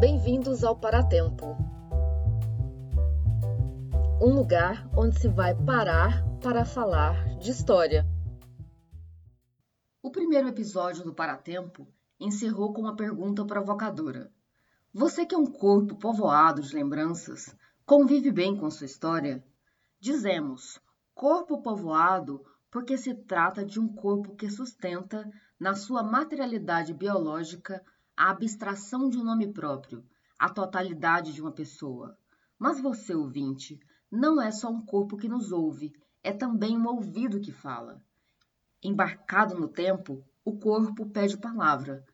Bem-vindos ao Paratempo um lugar onde se vai parar para falar de história. O primeiro episódio do Paratempo encerrou com uma pergunta provocadora. Você que é um corpo povoado de lembranças, convive bem com sua história? Dizemos corpo povoado porque se trata de um corpo que sustenta, na sua materialidade biológica, a abstração de um nome próprio, a totalidade de uma pessoa. Mas você, ouvinte, não é só um corpo que nos ouve, é também um ouvido que fala. Embarcado no tempo, o corpo pede palavra.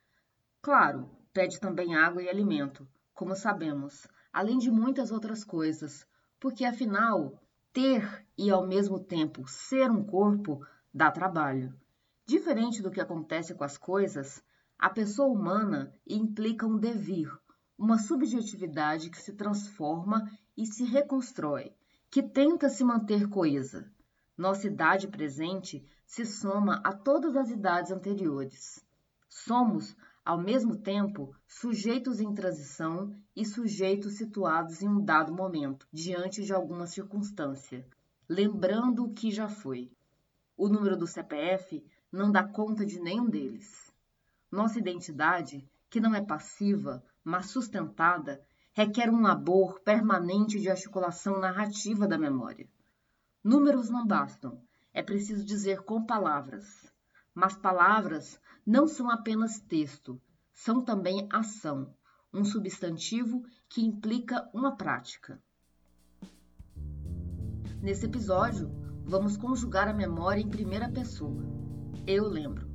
Claro, pede também água e alimento, como sabemos, além de muitas outras coisas, porque afinal, ter e ao mesmo tempo ser um corpo dá trabalho. Diferente do que acontece com as coisas, a pessoa humana implica um devir, uma subjetividade que se transforma e se reconstrói, que tenta se manter coesa. Nossa idade presente se soma a todas as idades anteriores. Somos, ao mesmo tempo, sujeitos em transição e sujeitos situados em um dado momento, diante de alguma circunstância, lembrando o que já foi. O número do CPF não dá conta de nenhum deles. Nossa identidade, que não é passiva, mas sustentada, requer um labor permanente de articulação narrativa da memória. Números não bastam, é preciso dizer com palavras. Mas palavras não são apenas texto, são também ação, um substantivo que implica uma prática. Nesse episódio, vamos conjugar a memória em primeira pessoa. Eu lembro.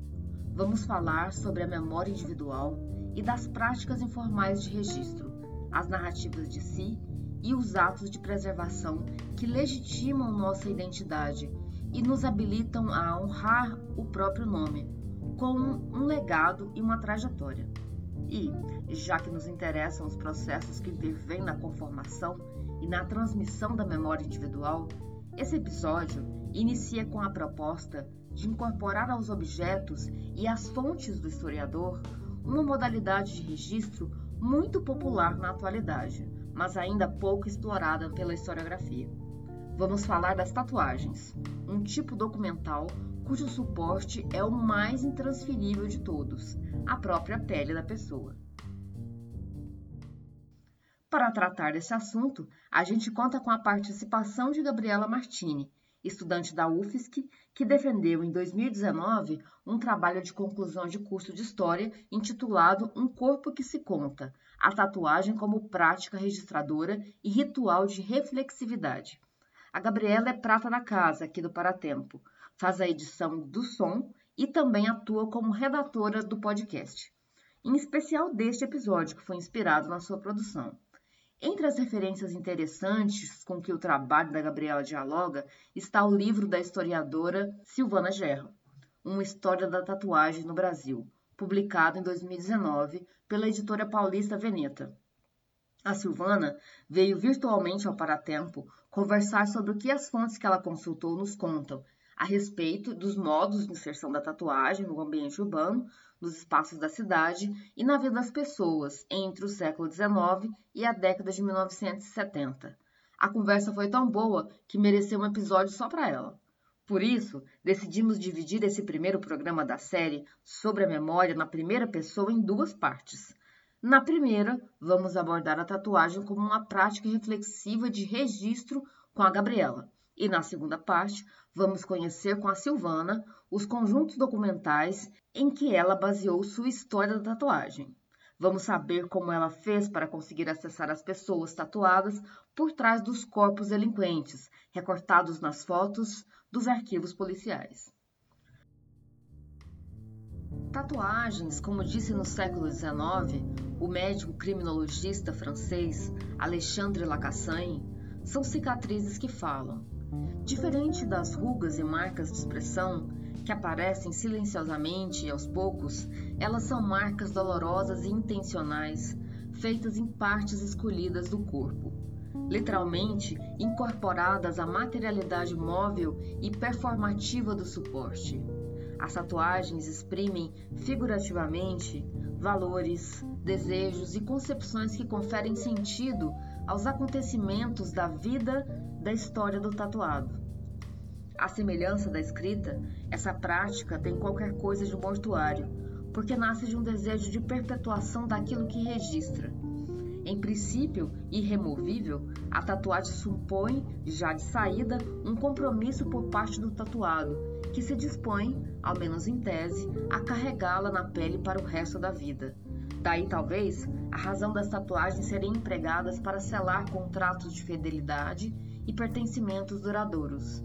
Vamos falar sobre a memória individual e das práticas informais de registro as narrativas de si e os atos de preservação que legitimam nossa identidade e nos habilitam a honrar o próprio nome, com um legado e uma trajetória. E, já que nos interessam os processos que intervêm na conformação e na transmissão da memória individual, esse episódio inicia com a proposta de incorporar aos objetos e às fontes do historiador uma modalidade de registro muito popular na atualidade, mas ainda pouco explorada pela historiografia. Vamos falar das tatuagens, um tipo documental cujo suporte é o mais intransferível de todos, a própria pele da pessoa. Para tratar desse assunto, a gente conta com a participação de Gabriela Martini, estudante da UFSC, que defendeu em 2019 um trabalho de conclusão de curso de História intitulado Um Corpo que se Conta, a tatuagem como prática registradora e ritual de reflexividade. A Gabriela é prata da casa aqui do Paratempo, faz a edição do som e também atua como redatora do podcast, em especial deste episódio que foi inspirado na sua produção. Entre as referências interessantes com que o trabalho da Gabriela dialoga está o livro da historiadora Silvana Gerro, Uma História da Tatuagem no Brasil, publicado em 2019 pela editora paulista Veneta. A Silvana veio virtualmente ao Paratempo conversar sobre o que as fontes que ela consultou nos contam a respeito dos modos de inserção da tatuagem no ambiente urbano, nos espaços da cidade e na vida das pessoas entre o século XIX e a década de 1970. A conversa foi tão boa que mereceu um episódio só para ela. Por isso, decidimos dividir esse primeiro programa da série sobre a memória na primeira pessoa em duas partes. Na primeira, vamos abordar a tatuagem como uma prática reflexiva de registro com a Gabriela. E na segunda parte, vamos conhecer com a Silvana os conjuntos documentais em que ela baseou sua história da tatuagem. Vamos saber como ela fez para conseguir acessar as pessoas tatuadas por trás dos corpos delinquentes, recortados nas fotos dos arquivos policiais. Tatuagens, como disse no século XIX o médico criminologista francês Alexandre Lacassagne, são cicatrizes que falam, Diferente das rugas e marcas de expressão, que aparecem silenciosamente e aos poucos, elas são marcas dolorosas e intencionais, feitas em partes escolhidas do corpo, literalmente incorporadas à materialidade móvel e performativa do suporte. As tatuagens exprimem figurativamente valores, desejos e concepções que conferem sentido aos acontecimentos da vida da história do tatuado. À semelhança da escrita, essa prática tem qualquer coisa de mortuário, porque nasce de um desejo de perpetuação daquilo que registra. Em princípio irremovível, a tatuagem supõe, já de saída, um compromisso por parte do tatuado, que se dispõe, ao menos em tese, a carregá-la na pele para o resto da vida. Daí, talvez, a razão das tatuagens serem empregadas para selar contratos de fidelidade e pertencimentos duradouros.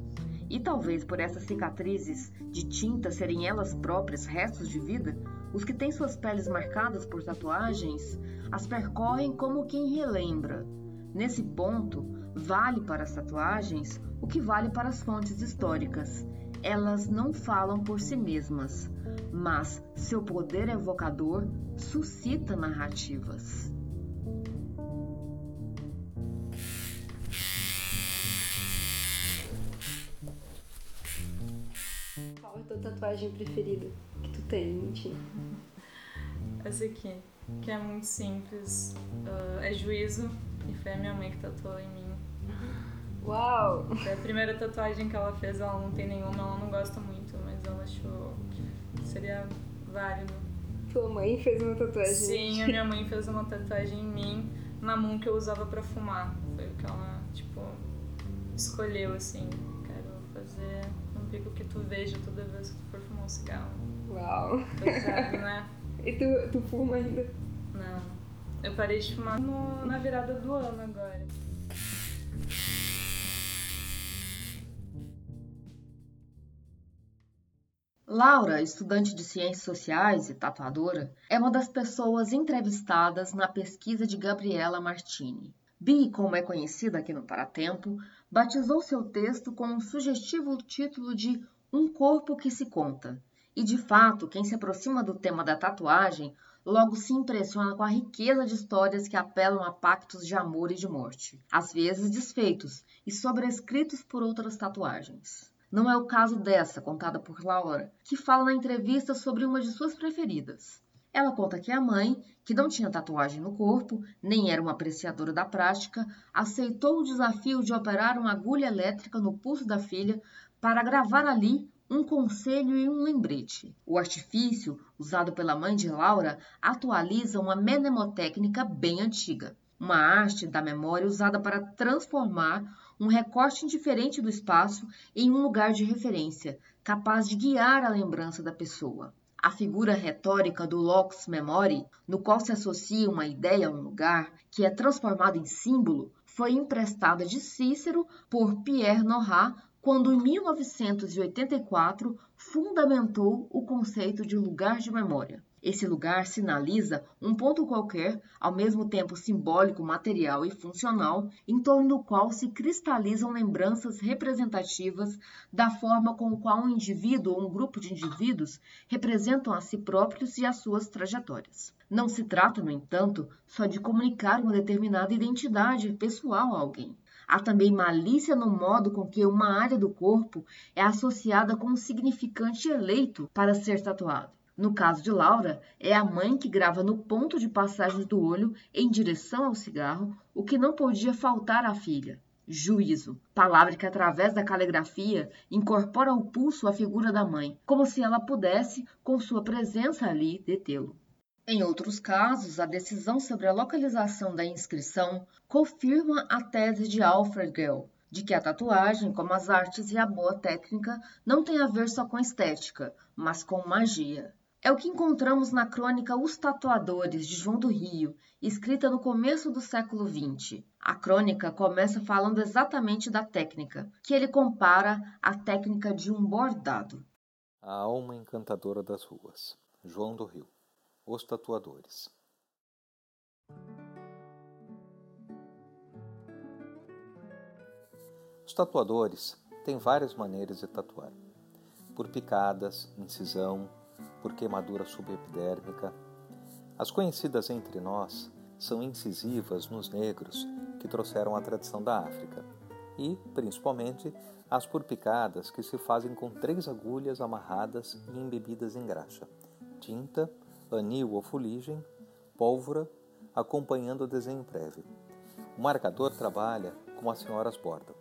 E talvez por essas cicatrizes de tinta serem elas próprias restos de vida, os que têm suas peles marcadas por tatuagens as percorrem como quem relembra. Nesse ponto, vale para as tatuagens o que vale para as fontes históricas. Elas não falam por si mesmas, mas seu poder evocador suscita narrativas. Tua tatuagem preferida que tu tem, Tim? Essa aqui, que é muito simples. Uh, é juízo e foi a minha mãe que tatuou em mim. Uau! Foi a primeira tatuagem que ela fez, ela não tem nenhuma, ela não gosta muito, mas ela achou que seria válido. Tua mãe fez uma tatuagem? Sim, a minha mãe fez uma tatuagem em mim, na mão que eu usava pra fumar. Foi o que ela, tipo, escolheu, assim. Quero fazer pico que tu veja toda vez que tu for fumar um cigarro. Uau! Pesado, né? e tu, tu fuma ainda? Não. Eu parei de fumar no, na virada do ano agora. Laura, estudante de Ciências Sociais e tatuadora, é uma das pessoas entrevistadas na pesquisa de Gabriela Martini. Bi, como é conhecida aqui no Paratempo, batizou seu texto com um sugestivo título de Um Corpo que se Conta. E de fato, quem se aproxima do tema da tatuagem logo se impressiona com a riqueza de histórias que apelam a pactos de amor e de morte, às vezes desfeitos e sobrescritos por outras tatuagens. Não é o caso dessa, contada por Laura, que fala na entrevista sobre uma de suas preferidas. Ela conta que a mãe, que não tinha tatuagem no corpo, nem era uma apreciadora da prática, aceitou o desafio de operar uma agulha elétrica no pulso da filha para gravar ali um conselho e um lembrete. O artifício, usado pela mãe de Laura, atualiza uma mnemotécnica bem antiga, uma arte da memória usada para transformar um recorte indiferente do espaço em um lugar de referência, capaz de guiar a lembrança da pessoa. A figura retórica do locus memori, no qual se associa uma ideia a um lugar, que é transformado em símbolo, foi emprestada de Cícero por Pierre Nora quando, em 1984, fundamentou o conceito de lugar de memória. Esse lugar sinaliza um ponto qualquer, ao mesmo tempo simbólico, material e funcional, em torno do qual se cristalizam lembranças representativas da forma com qual um indivíduo ou um grupo de indivíduos representam a si próprios e as suas trajetórias. Não se trata, no entanto, só de comunicar uma determinada identidade pessoal a alguém. Há também malícia no modo com que uma área do corpo é associada com um significante eleito para ser tatuado. No caso de Laura, é a mãe que grava no ponto de passagem do olho em direção ao cigarro o que não podia faltar à filha. Juízo, palavra que através da caligrafia incorpora ao pulso a figura da mãe, como se ela pudesse, com sua presença ali, detê-lo. Em outros casos, a decisão sobre a localização da inscrição confirma a tese de Alfred Gell, de que a tatuagem, como as artes e a boa técnica, não tem a ver só com estética, mas com magia. É o que encontramos na crônica Os Tatuadores, de João do Rio, escrita no começo do século XX. A crônica começa falando exatamente da técnica, que ele compara à técnica de um bordado. A alma encantadora das ruas. João do Rio. Os Tatuadores. Os tatuadores têm várias maneiras de tatuar: por picadas, incisão, por queimadura subepidérmica. As conhecidas entre nós são incisivas nos negros que trouxeram a tradição da África e, principalmente, as por picadas que se fazem com três agulhas amarradas e embebidas em graxa, tinta, anil ou fuligem, pólvora acompanhando o desenho prévio. O marcador trabalha como as senhoras bordam.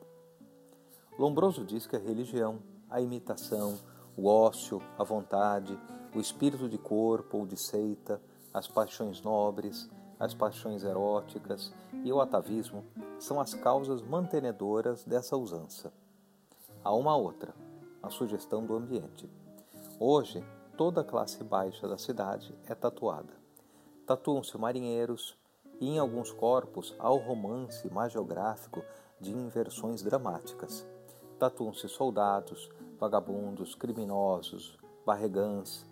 Lombroso diz que a religião, a imitação, o ócio, a vontade, o espírito de corpo ou de seita, as paixões nobres, as paixões eróticas e o atavismo são as causas mantenedoras dessa usança. Há uma outra, a sugestão do ambiente. Hoje, toda a classe baixa da cidade é tatuada. Tatuam-se marinheiros e, em alguns corpos, há o romance magiográfico de inversões dramáticas. Tatuam-se soldados, vagabundos, criminosos, barregãs,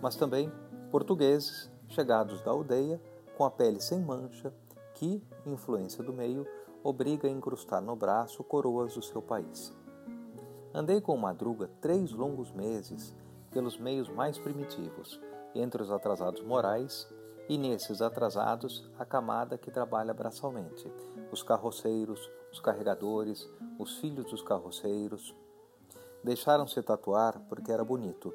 mas também portugueses chegados da aldeia com a pele sem mancha, que, influência do meio, obriga a incrustar no braço coroas do seu país. Andei com Madruga três longos meses pelos meios mais primitivos, entre os atrasados morais, e nesses atrasados a camada que trabalha braçalmente, os carroceiros, os carregadores, os filhos dos carroceiros. Deixaram-se tatuar porque era bonito,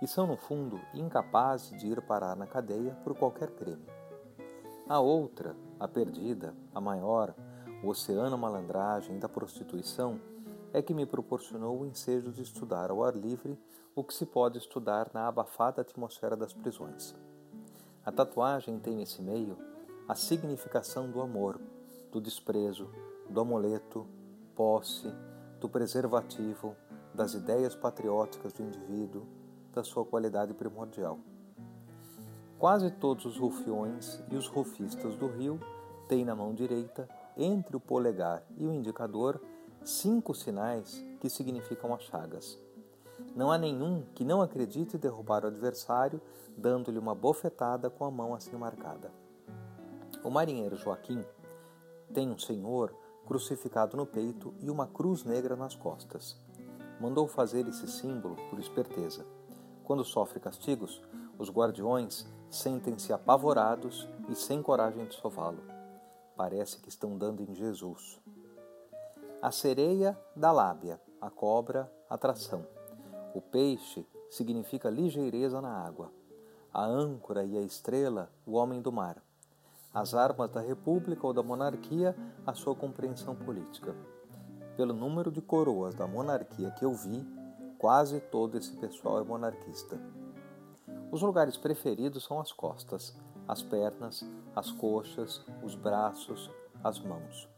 e são, no fundo, incapazes de ir parar na cadeia por qualquer crime. A outra, a perdida, a maior, o oceano malandragem da prostituição, é que me proporcionou o ensejo de estudar ao ar livre o que se pode estudar na abafada atmosfera das prisões. A tatuagem tem nesse meio a significação do amor, do desprezo, do amuleto, posse, do preservativo, das ideias patrióticas do indivíduo, da sua qualidade primordial. Quase todos os rufiões e os rufistas do Rio têm na mão direita, entre o polegar e o indicador, cinco sinais que significam as chagas. Não há nenhum que não acredite derrubar o adversário dando-lhe uma bofetada com a mão assim marcada. O marinheiro Joaquim tem um senhor crucificado no peito e uma cruz negra nas costas. Mandou fazer esse símbolo por esperteza. Quando sofre castigos, os guardiões sentem-se apavorados e sem coragem de sová-lo. Parece que estão dando em Jesus. A sereia da lábia, a cobra, atração. O peixe significa ligeireza na água. A âncora e a estrela, o homem do mar. As armas da república ou da monarquia, a sua compreensão política. Pelo número de coroas da monarquia que eu vi, quase todo esse pessoal é monarquista. Os lugares preferidos são as costas, as pernas, as coxas, os braços, as mãos.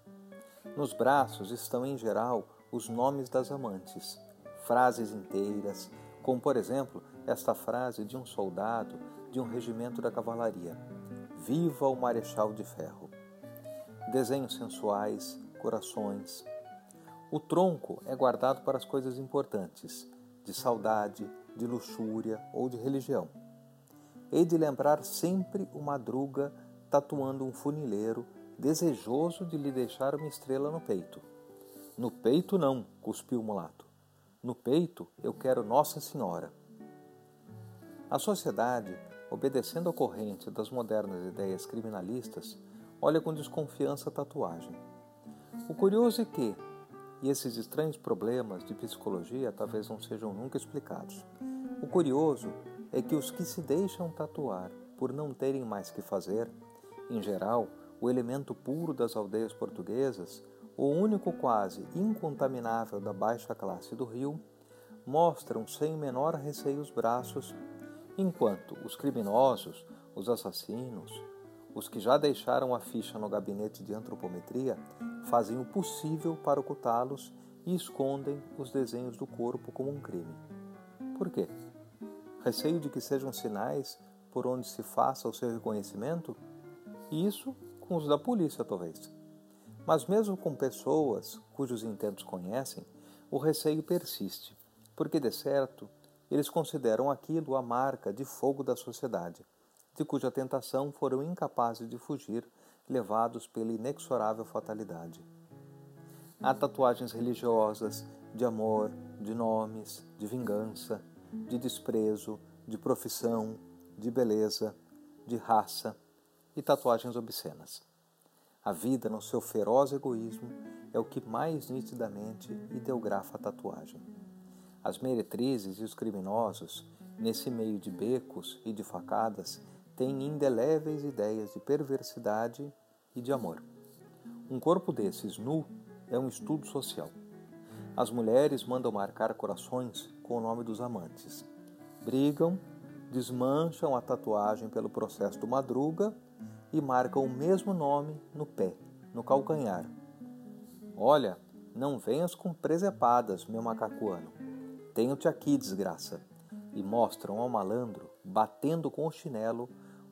Nos braços estão, em geral, os nomes das amantes, frases inteiras, como, por exemplo, esta frase de um soldado de um regimento da cavalaria: Viva o Marechal de Ferro! Desenhos sensuais, corações. O tronco é guardado para as coisas importantes, de saudade, de luxúria ou de religião. Hei de lembrar sempre o Madruga tatuando um funileiro, desejoso de lhe deixar uma estrela no peito. No peito não, cuspiu o mulato. No peito eu quero Nossa Senhora. A sociedade, obedecendo à corrente das modernas ideias criminalistas, olha com desconfiança a tatuagem. O curioso é que, e esses estranhos problemas de psicologia talvez não sejam nunca explicados. O curioso é que os que se deixam tatuar por não terem mais que fazer, em geral, o elemento puro das aldeias portuguesas, o único quase incontaminável da baixa classe do Rio, mostram sem menor receio os braços, enquanto os criminosos, os assassinos, os que já deixaram a ficha no gabinete de antropometria fazem o possível para ocultá-los e escondem os desenhos do corpo como um crime. Por quê? Receio de que sejam sinais por onde se faça o seu reconhecimento? Isso com os da polícia, talvez. Mas, mesmo com pessoas cujos intentos conhecem, o receio persiste, porque, de certo, eles consideram aquilo a marca de fogo da sociedade, de cuja tentação foram incapazes de fugir levados pela inexorável fatalidade. Há tatuagens religiosas, de amor, de nomes, de vingança, de desprezo, de profissão, de beleza, de raça e tatuagens obscenas. A vida, no seu feroz egoísmo, é o que mais nitidamente ideografa a tatuagem. As meretrizes e os criminosos, nesse meio de becos e de facadas, têm indeléveis ideias de perversidade e de amor. Um corpo desses nu é um estudo social. As mulheres mandam marcar corações com o nome dos amantes. Brigam, desmancham a tatuagem pelo processo do madruga e marcam o mesmo nome no pé, no calcanhar. Olha, não venhas com presepadas, meu macacuano. Tenho-te aqui, desgraça. E mostram ao malandro, batendo com o chinelo,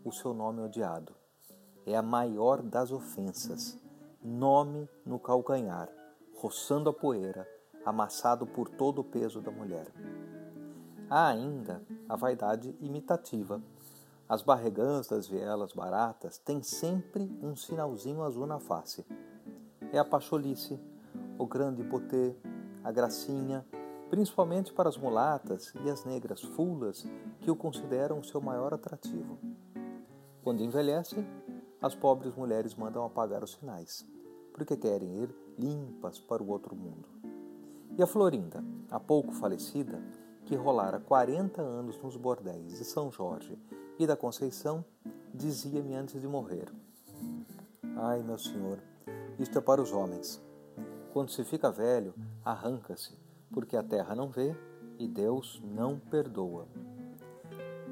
o seu nome odiado. É a maior das ofensas nome no calcanhar, roçando a poeira, amassado por todo o peso da mulher. Há ainda a vaidade imitativa. As barregãs das vielas baratas têm sempre um sinalzinho azul na face. É a pacholice, o grande potê, a gracinha, principalmente para as mulatas e as negras fulas que o consideram seu maior atrativo. Quando envelhecem, as pobres mulheres mandam apagar os sinais porque querem ir limpas para o outro mundo. E a Florinda, há pouco falecida, que rolara 40 anos nos bordéis de São Jorge e da Conceição, dizia-me antes de morrer: Ai, meu senhor, isto é para os homens. Quando se fica velho, arranca-se, porque a terra não vê e Deus não perdoa.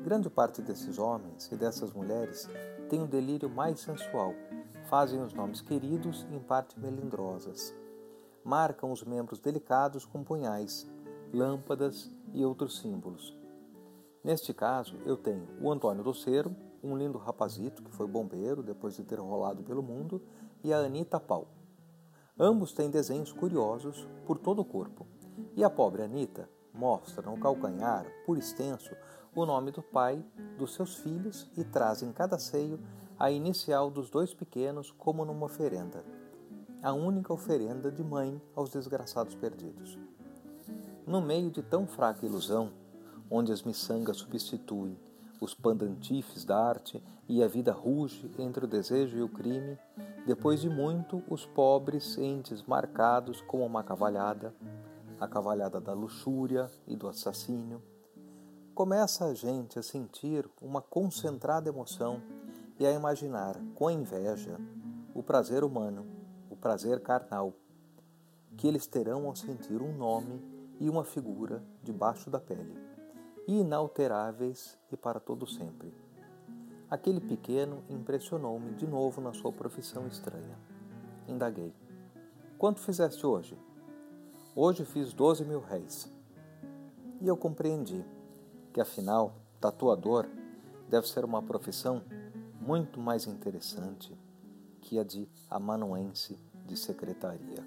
Grande parte desses homens e dessas mulheres tem um delírio mais sensual fazem os nomes queridos em parte melindrosas. Marcam os membros delicados com punhais, lâmpadas e outros símbolos. Neste caso, eu tenho o Antônio Doceiro, um lindo rapazito que foi bombeiro depois de ter rolado pelo mundo, e a Anita Pau. Ambos têm desenhos curiosos por todo o corpo, e a pobre Anita mostra no calcanhar, por extenso, o nome do pai, dos seus filhos e traz em cada seio a inicial dos dois pequenos como numa oferenda, a única oferenda de mãe aos desgraçados perdidos. No meio de tão fraca ilusão, onde as miçangas substituem os pandantifes da arte e a vida ruge entre o desejo e o crime, depois de muito os pobres entes marcados como uma cavalhada, a cavalhada da luxúria e do assassínio, começa a gente a sentir uma concentrada emoção e a imaginar com inveja o prazer humano, o prazer carnal, que eles terão ao sentir um nome e uma figura debaixo da pele, inalteráveis e para todo sempre. Aquele pequeno impressionou-me de novo na sua profissão estranha. Indaguei. Quanto fizeste hoje? Hoje fiz doze mil réis. E eu compreendi que, afinal, tatuador deve ser uma profissão muito mais interessante que a de amanuense de secretaria.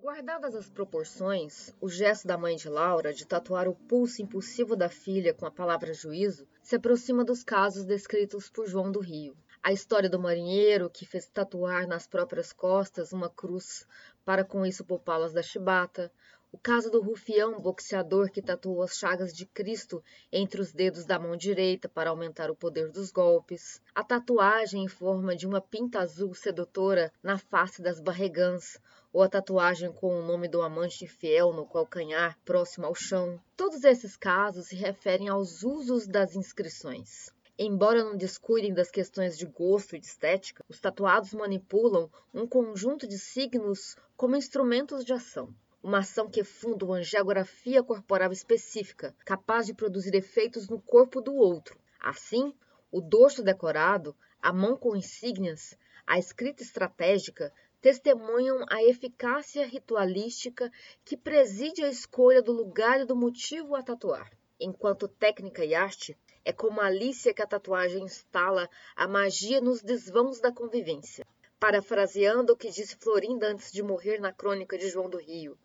Guardadas as proporções, o gesto da mãe de Laura de tatuar o pulso impulsivo da filha com a palavra juízo se aproxima dos casos descritos por João do Rio. A história do marinheiro que fez tatuar nas próprias costas uma cruz para com isso poupá-las da chibata, o caso do rufião boxeador que tatuou as chagas de Cristo entre os dedos da mão direita para aumentar o poder dos golpes, a tatuagem em forma de uma pinta azul sedutora na face das barregãs, ou a tatuagem com o nome do amante infiel no calcanhar próximo ao chão. Todos esses casos se referem aos usos das inscrições. Embora não descuidem das questões de gosto e de estética, os tatuados manipulam um conjunto de signos como instrumentos de ação uma ação que funda uma geografia corporal específica, capaz de produzir efeitos no corpo do outro. Assim, o dorso decorado, a mão com insígnias, a escrita estratégica testemunham a eficácia ritualística que preside a escolha do lugar e do motivo a tatuar. Enquanto técnica e arte, é como a Alicia que a tatuagem instala a magia nos desvãos da convivência. Parafraseando o que disse Florinda antes de morrer na crônica de João do Rio,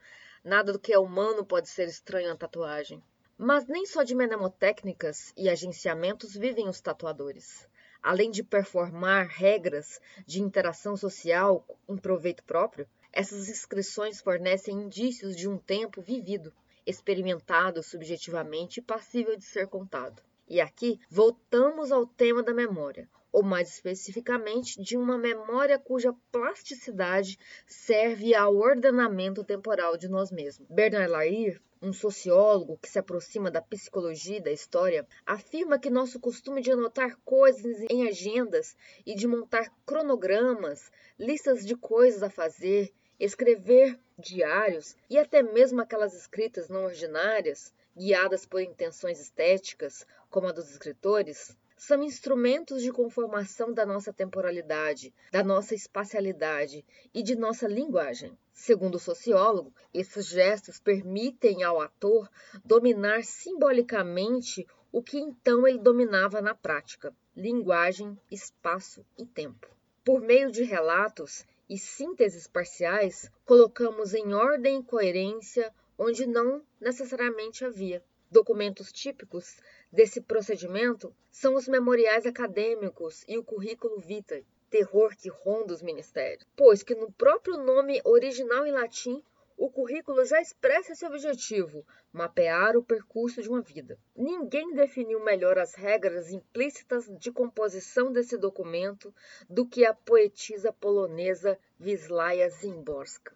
nada do que é humano pode ser estranho à tatuagem. Mas nem só de mnemotécnicas e agenciamentos vivem os tatuadores. Além de performar regras de interação social em proveito próprio, essas inscrições fornecem indícios de um tempo vivido, experimentado subjetivamente e passível de ser contado. E aqui voltamos ao tema da memória, ou mais especificamente, de uma memória cuja plasticidade serve ao ordenamento temporal de nós mesmos. Bernard Lair, um sociólogo que se aproxima da psicologia e da história, afirma que nosso costume de anotar coisas em agendas e de montar cronogramas, listas de coisas a fazer, escrever diários e até mesmo aquelas escritas não ordinárias, guiadas por intenções estéticas, como a dos escritores, são instrumentos de conformação da nossa temporalidade, da nossa espacialidade e de nossa linguagem. Segundo o sociólogo, esses gestos permitem ao ator dominar simbolicamente o que então ele dominava na prática: linguagem, espaço e tempo. Por meio de relatos e sínteses parciais, colocamos em ordem e coerência onde não necessariamente havia. Documentos típicos desse procedimento são os memoriais acadêmicos e o currículo vitae, terror que ronda os ministérios, pois que no próprio nome original em latim o currículo já expressa esse objetivo: mapear o percurso de uma vida. Ninguém definiu melhor as regras implícitas de composição desse documento do que a poetisa polonesa Wisława Szymborska.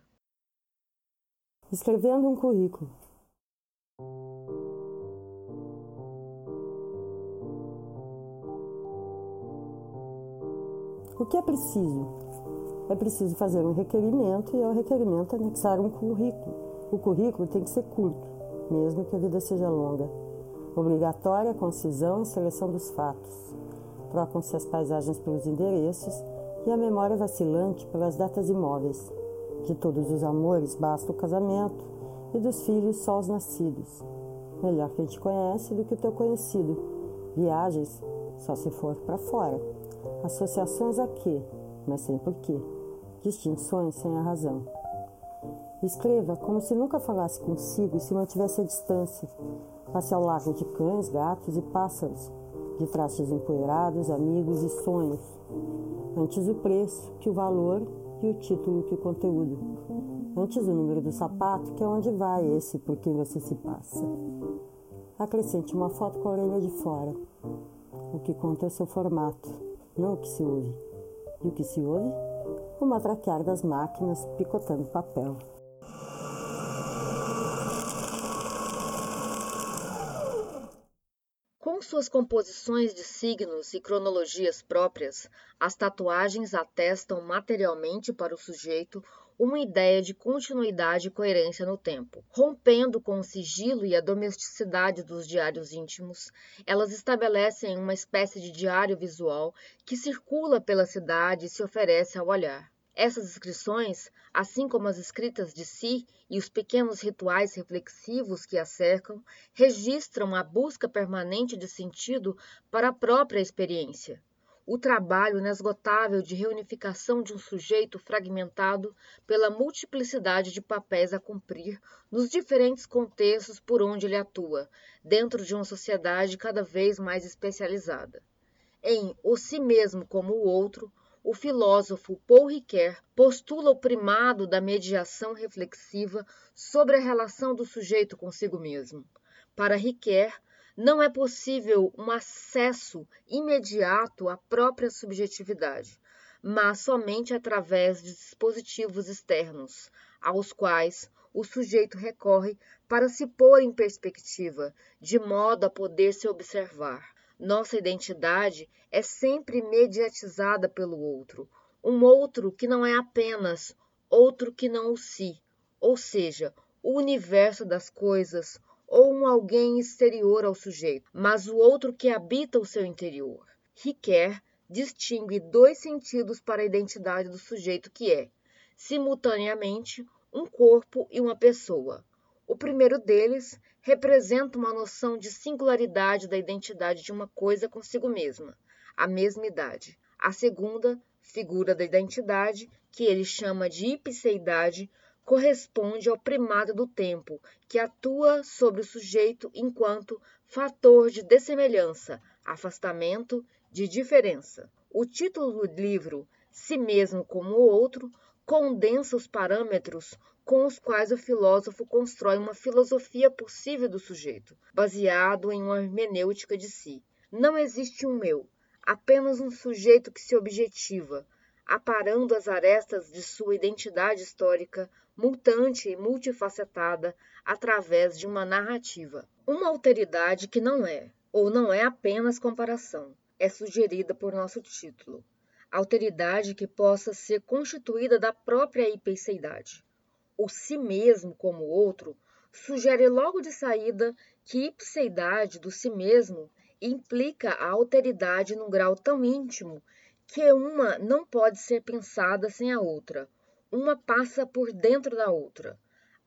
Escrevendo um currículo. O que é preciso? É preciso fazer um requerimento e ao requerimento anexar um currículo. O currículo tem que ser curto, mesmo que a vida seja longa. Obrigatória a concisão e seleção dos fatos. Trocam-se as paisagens pelos endereços e a memória vacilante pelas datas imóveis. De todos os amores basta o casamento e dos filhos só os nascidos. Melhor quem te conhece do que o teu conhecido. Viagens só se for para fora. Associações a quê? Mas sem porquê. Distinções sem a razão. Escreva como se nunca falasse consigo e se mantivesse à distância. Passe ao largo de cães, gatos e pássaros, de trastes empoeirados, amigos e sonhos. Antes o preço que o valor e o título que o conteúdo. Antes o número do sapato, que é onde vai esse por quem você se passa. Acrescente uma foto com a orelha de fora. O que conta é o seu formato não o que se ouve. E o que se ouve? O matraquear das máquinas picotando papel. Com suas composições de signos e cronologias próprias, as tatuagens atestam materialmente para o sujeito uma ideia de continuidade e coerência no tempo. Rompendo com o sigilo e a domesticidade dos diários íntimos, elas estabelecem uma espécie de diário visual que circula pela cidade e se oferece ao olhar. Essas inscrições, assim como as escritas de si e os pequenos rituais reflexivos que a cercam, registram a busca permanente de sentido para a própria experiência o trabalho inesgotável de reunificação de um sujeito fragmentado pela multiplicidade de papéis a cumprir nos diferentes contextos por onde ele atua, dentro de uma sociedade cada vez mais especializada. Em O Si Mesmo como o Outro, o filósofo Paul Ricoeur postula o primado da mediação reflexiva sobre a relação do sujeito consigo mesmo. Para Ricoeur, não é possível um acesso imediato à própria subjetividade, mas somente através de dispositivos externos, aos quais o sujeito recorre para se pôr em perspectiva, de modo a poder se observar. Nossa identidade é sempre mediatizada pelo outro, um outro que não é apenas outro que não o si, ou seja, o universo das coisas, ou um alguém exterior ao sujeito, mas o outro que habita o seu interior. Riquet distingue dois sentidos para a identidade do sujeito que é, simultaneamente, um corpo e uma pessoa. O primeiro deles representa uma noção de singularidade da identidade de uma coisa consigo mesma, a mesma idade. A segunda, figura da identidade, que ele chama de ipseidade, corresponde ao primado do tempo, que atua sobre o sujeito enquanto fator de dessemelhança, afastamento, de diferença. O título do livro, Si Mesmo como o Outro, condensa os parâmetros com os quais o filósofo constrói uma filosofia possível do sujeito, baseado em uma hermenêutica de si. Não existe um meu, apenas um sujeito que se objetiva, aparando as arestas de sua identidade histórica, mutante e multifacetada, através de uma narrativa. Uma alteridade que não é, ou não é apenas comparação, é sugerida por nosso título. Alteridade que possa ser constituída da própria hiperseidade. O si mesmo como outro sugere logo de saída que ipseidade do si mesmo implica a alteridade num grau tão íntimo que uma não pode ser pensada sem a outra. Uma passa por dentro da outra.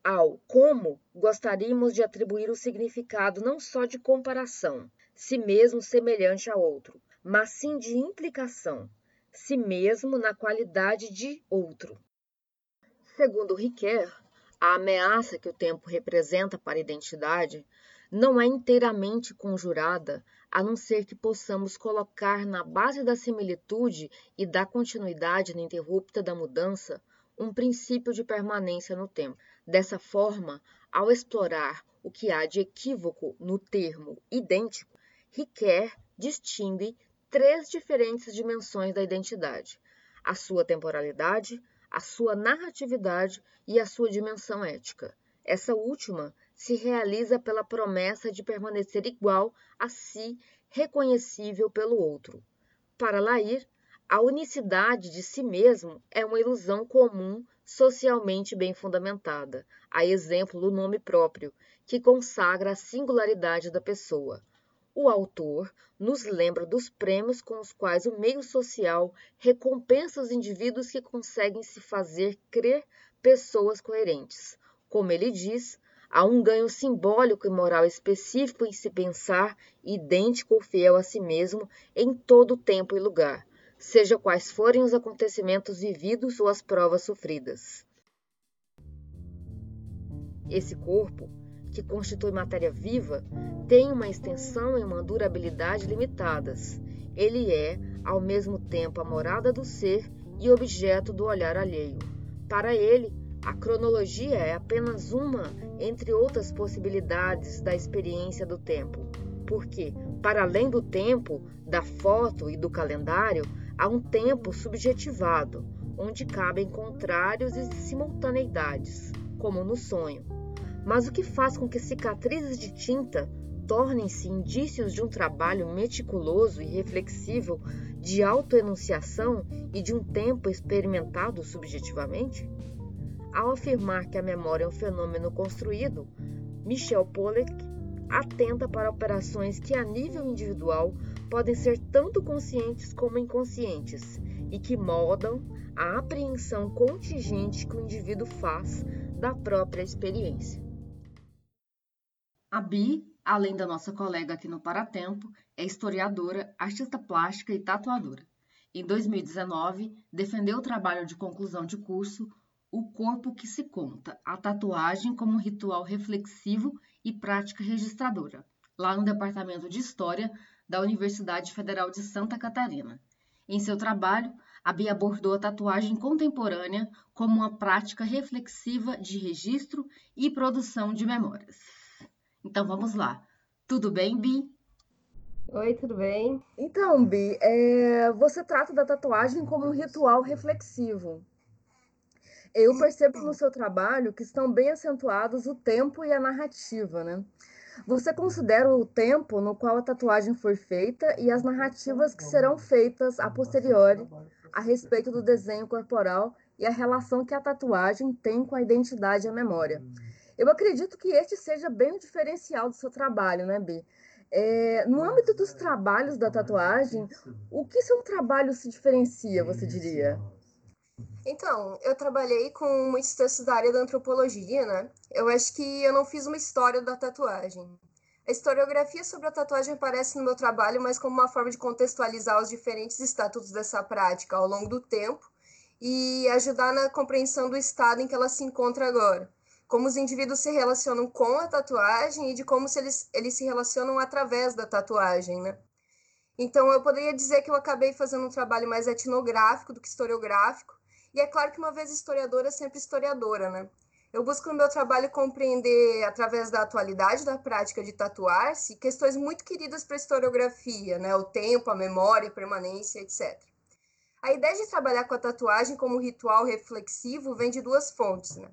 Ao como gostaríamos de atribuir o significado não só de comparação, si mesmo semelhante a outro, mas sim de implicação, si mesmo na qualidade de outro. Segundo Riquet, a ameaça que o tempo representa para a identidade não é inteiramente conjurada, a não ser que possamos colocar na base da similitude e da continuidade ininterrupta da mudança um princípio de permanência no tempo. Dessa forma, ao explorar o que há de equívoco no termo idêntico, Riquet distingue três diferentes dimensões da identidade: a sua temporalidade, a sua narratividade e a sua dimensão ética. Essa última se realiza pela promessa de permanecer igual a si, reconhecível pelo outro. Para Lair, a unicidade de si mesmo é uma ilusão comum, socialmente bem fundamentada, a exemplo do nome próprio, que consagra a singularidade da pessoa o autor nos lembra dos prêmios com os quais o meio social recompensa os indivíduos que conseguem se fazer crer pessoas coerentes. Como ele diz, há um ganho simbólico e moral específico em se pensar idêntico ou fiel a si mesmo em todo tempo e lugar, seja quais forem os acontecimentos vividos ou as provas sofridas. Esse corpo que constitui matéria viva, tem uma extensão e uma durabilidade limitadas. Ele é, ao mesmo tempo, a morada do ser e objeto do olhar alheio. Para ele, a cronologia é apenas uma entre outras possibilidades da experiência do tempo, porque, para além do tempo, da foto e do calendário, há um tempo subjetivado, onde cabem contrários e simultaneidades, como no sonho. Mas o que faz com que cicatrizes de tinta tornem-se indícios de um trabalho meticuloso e reflexivo de autoenunciação e de um tempo experimentado subjetivamente? Ao afirmar que a memória é um fenômeno construído, Michel Pollack atenta para operações que, a nível individual, podem ser tanto conscientes como inconscientes e que moldam a apreensão contingente que o indivíduo faz da própria experiência. A Bi, além da nossa colega aqui no Paratempo, é historiadora, artista plástica e tatuadora. Em 2019, defendeu o trabalho de conclusão de curso O Corpo que se Conta, a tatuagem como ritual reflexivo e prática registradora, lá no Departamento de História da Universidade Federal de Santa Catarina. Em seu trabalho, a Bia abordou a tatuagem contemporânea como uma prática reflexiva de registro e produção de memórias. Então vamos lá. Tudo bem, Bi? Oi, tudo bem? Então, Bi, é... você trata da tatuagem como um ritual reflexivo. Eu percebo no seu trabalho que estão bem acentuados o tempo e a narrativa, né? Você considera o tempo no qual a tatuagem foi feita e as narrativas que serão feitas a posteriori a respeito do desenho corporal e a relação que a tatuagem tem com a identidade e a memória. Eu acredito que este seja bem o diferencial do seu trabalho, né, Bi? É, no âmbito dos trabalhos da tatuagem, o que seu trabalho se diferencia, você diria? Então, eu trabalhei com muitos textos da área da antropologia, né? Eu acho que eu não fiz uma história da tatuagem. A historiografia sobre a tatuagem aparece no meu trabalho, mas como uma forma de contextualizar os diferentes estatutos dessa prática ao longo do tempo e ajudar na compreensão do estado em que ela se encontra agora como os indivíduos se relacionam com a tatuagem e de como eles, eles se relacionam através da tatuagem, né? Então, eu poderia dizer que eu acabei fazendo um trabalho mais etnográfico do que historiográfico, e é claro que uma vez historiadora, sempre historiadora, né? Eu busco no meu trabalho compreender, através da atualidade da prática de tatuar-se, questões muito queridas para a historiografia, né? o tempo, a memória, a permanência, etc. A ideia de trabalhar com a tatuagem como ritual reflexivo vem de duas fontes. Né?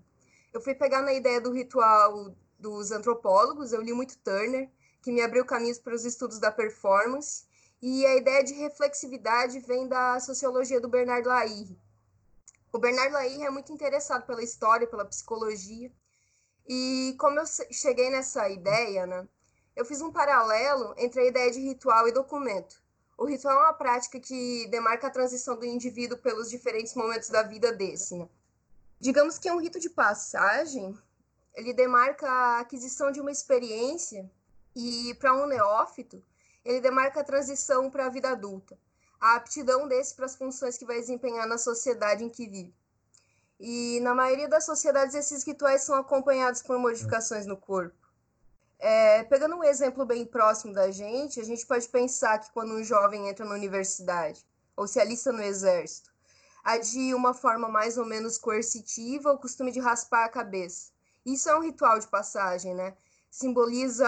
Eu fui pegar na ideia do ritual dos antropólogos, eu li muito Turner, que me abriu caminhos para os estudos da performance, e a ideia de reflexividade vem da sociologia do Bernard Lahire, o Bernardo Lahire é muito interessado pela história, pela psicologia. E como eu cheguei nessa ideia, né, eu fiz um paralelo entre a ideia de ritual e documento. O ritual é uma prática que demarca a transição do indivíduo pelos diferentes momentos da vida desse. Né? Digamos que um rito de passagem, ele demarca a aquisição de uma experiência e para um neófito, ele demarca a transição para a vida adulta a aptidão desse para as funções que vai desempenhar na sociedade em que vive. E na maioria das sociedades, esses rituais são acompanhados por modificações no corpo. É, pegando um exemplo bem próximo da gente, a gente pode pensar que quando um jovem entra na universidade ou se alista no exército, há de uma forma mais ou menos coercitiva o costume de raspar a cabeça. Isso é um ritual de passagem, né? Simboliza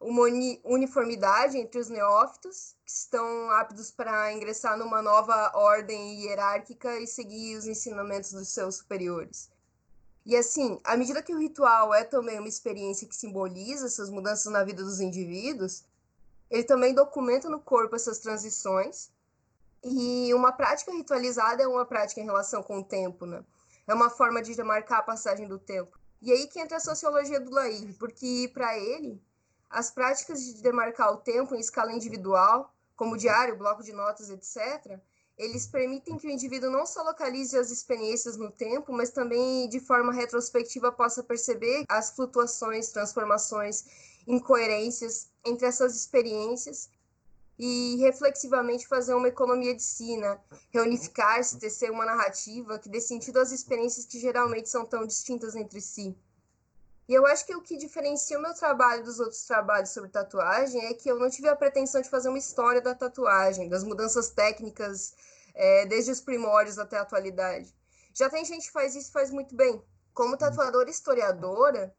uma uniformidade entre os neófitos, que estão aptos para ingressar numa nova ordem hierárquica e seguir os ensinamentos dos seus superiores. E assim, à medida que o ritual é também uma experiência que simboliza essas mudanças na vida dos indivíduos, ele também documenta no corpo essas transições. E uma prática ritualizada é uma prática em relação com o tempo, né? É uma forma de marcar a passagem do tempo. E aí que entra a sociologia do Lair, porque para ele, as práticas de demarcar o tempo em escala individual, como diário, bloco de notas, etc., eles permitem que o indivíduo não só localize as experiências no tempo, mas também de forma retrospectiva possa perceber as flutuações, transformações, incoerências entre essas experiências e reflexivamente fazer uma economia de si, né? reunificar-se, tecer uma narrativa que dê sentido às experiências que geralmente são tão distintas entre si. E eu acho que o que diferencia o meu trabalho dos outros trabalhos sobre tatuagem é que eu não tive a pretensão de fazer uma história da tatuagem, das mudanças técnicas, é, desde os primórdios até a atualidade. Já tem gente que faz isso e faz muito bem. Como tatuadora historiadora,